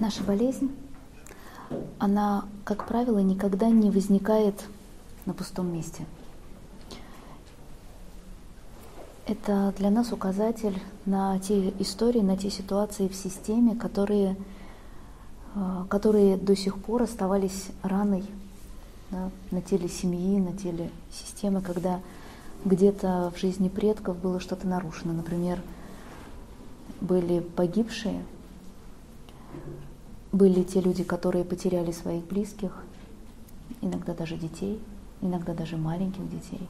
Наша болезнь, она, как правило, никогда не возникает на пустом месте. Это для нас указатель на те истории, на те ситуации в системе, которые, э, которые до сих пор оставались раной да, на теле семьи, на теле системы, когда где-то в жизни предков было что-то нарушено. Например, были погибшие, были те люди, которые потеряли своих близких, иногда даже детей, иногда даже маленьких детей.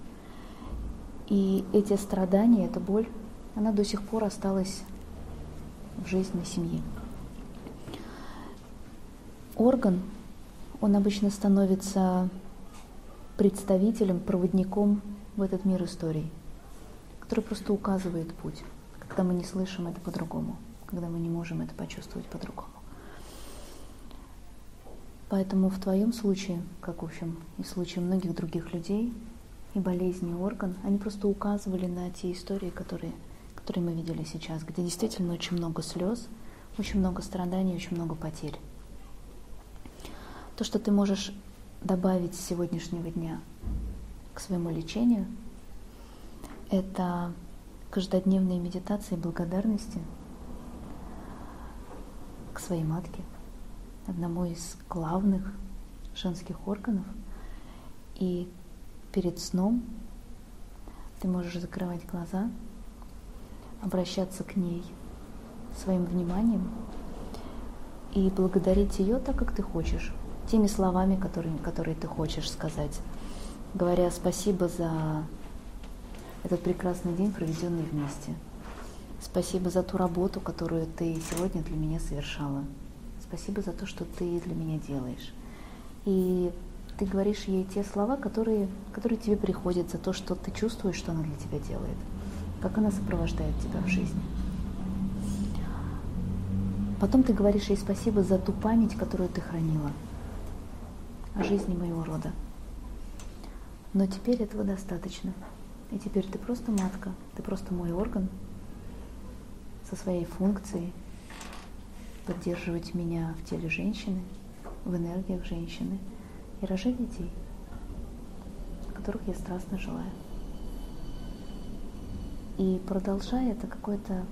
И эти страдания, эта боль, она до сих пор осталась в жизни семьи. Орган, он обычно становится представителем, проводником в этот мир историй, который просто указывает путь, когда мы не слышим это по-другому, когда мы не можем это почувствовать по-другому. Поэтому в твоем случае, как в общем и в случае многих других людей, и болезни орган, они просто указывали на те истории, которые, которые мы видели сейчас, где действительно очень много слез, очень много страданий, очень много потерь. То, что ты можешь добавить с сегодняшнего дня к своему лечению, это каждодневные медитации благодарности к своей матке, одному из главных женских органов, и перед сном ты можешь закрывать глаза, обращаться к ней своим вниманием и благодарить ее так, как ты хочешь, теми словами, которые, которые ты хочешь сказать, говоря спасибо за этот прекрасный день, проведенный вместе. Спасибо за ту работу, которую ты сегодня для меня совершала. Спасибо за то, что ты для меня делаешь. И ты говоришь ей те слова, которые, которые тебе приходят за то, что ты чувствуешь, что она для тебя делает, как она сопровождает тебя в жизни. Потом ты говоришь ей спасибо за ту память, которую ты хранила о жизни моего рода. Но теперь этого достаточно. И теперь ты просто матка, ты просто мой орган со своей функцией поддерживать меня в теле женщины, в энергиях женщины и рожать детей, которых я страстно желаю. И продолжая это какое-то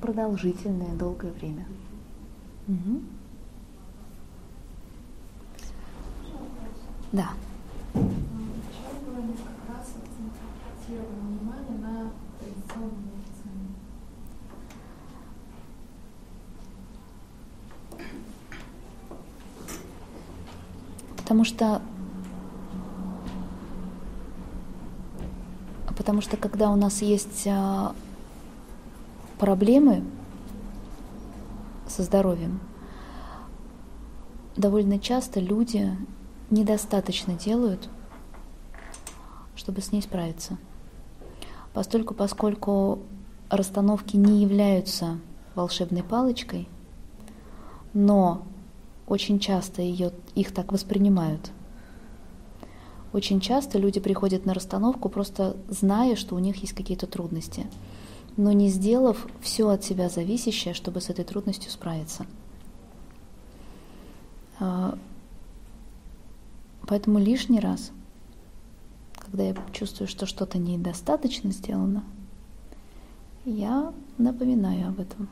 продолжительное, долгое время. Угу. Да. Потому что потому что когда у нас есть а, проблемы со здоровьем, довольно часто люди недостаточно делают, чтобы с ней справиться. Постольку, поскольку расстановки не являются волшебной палочкой, но очень часто ее, их так воспринимают. Очень часто люди приходят на расстановку, просто зная, что у них есть какие-то трудности, но не сделав все от себя зависящее, чтобы с этой трудностью справиться. А, поэтому лишний раз, когда я чувствую, что что-то недостаточно сделано, я напоминаю об этом.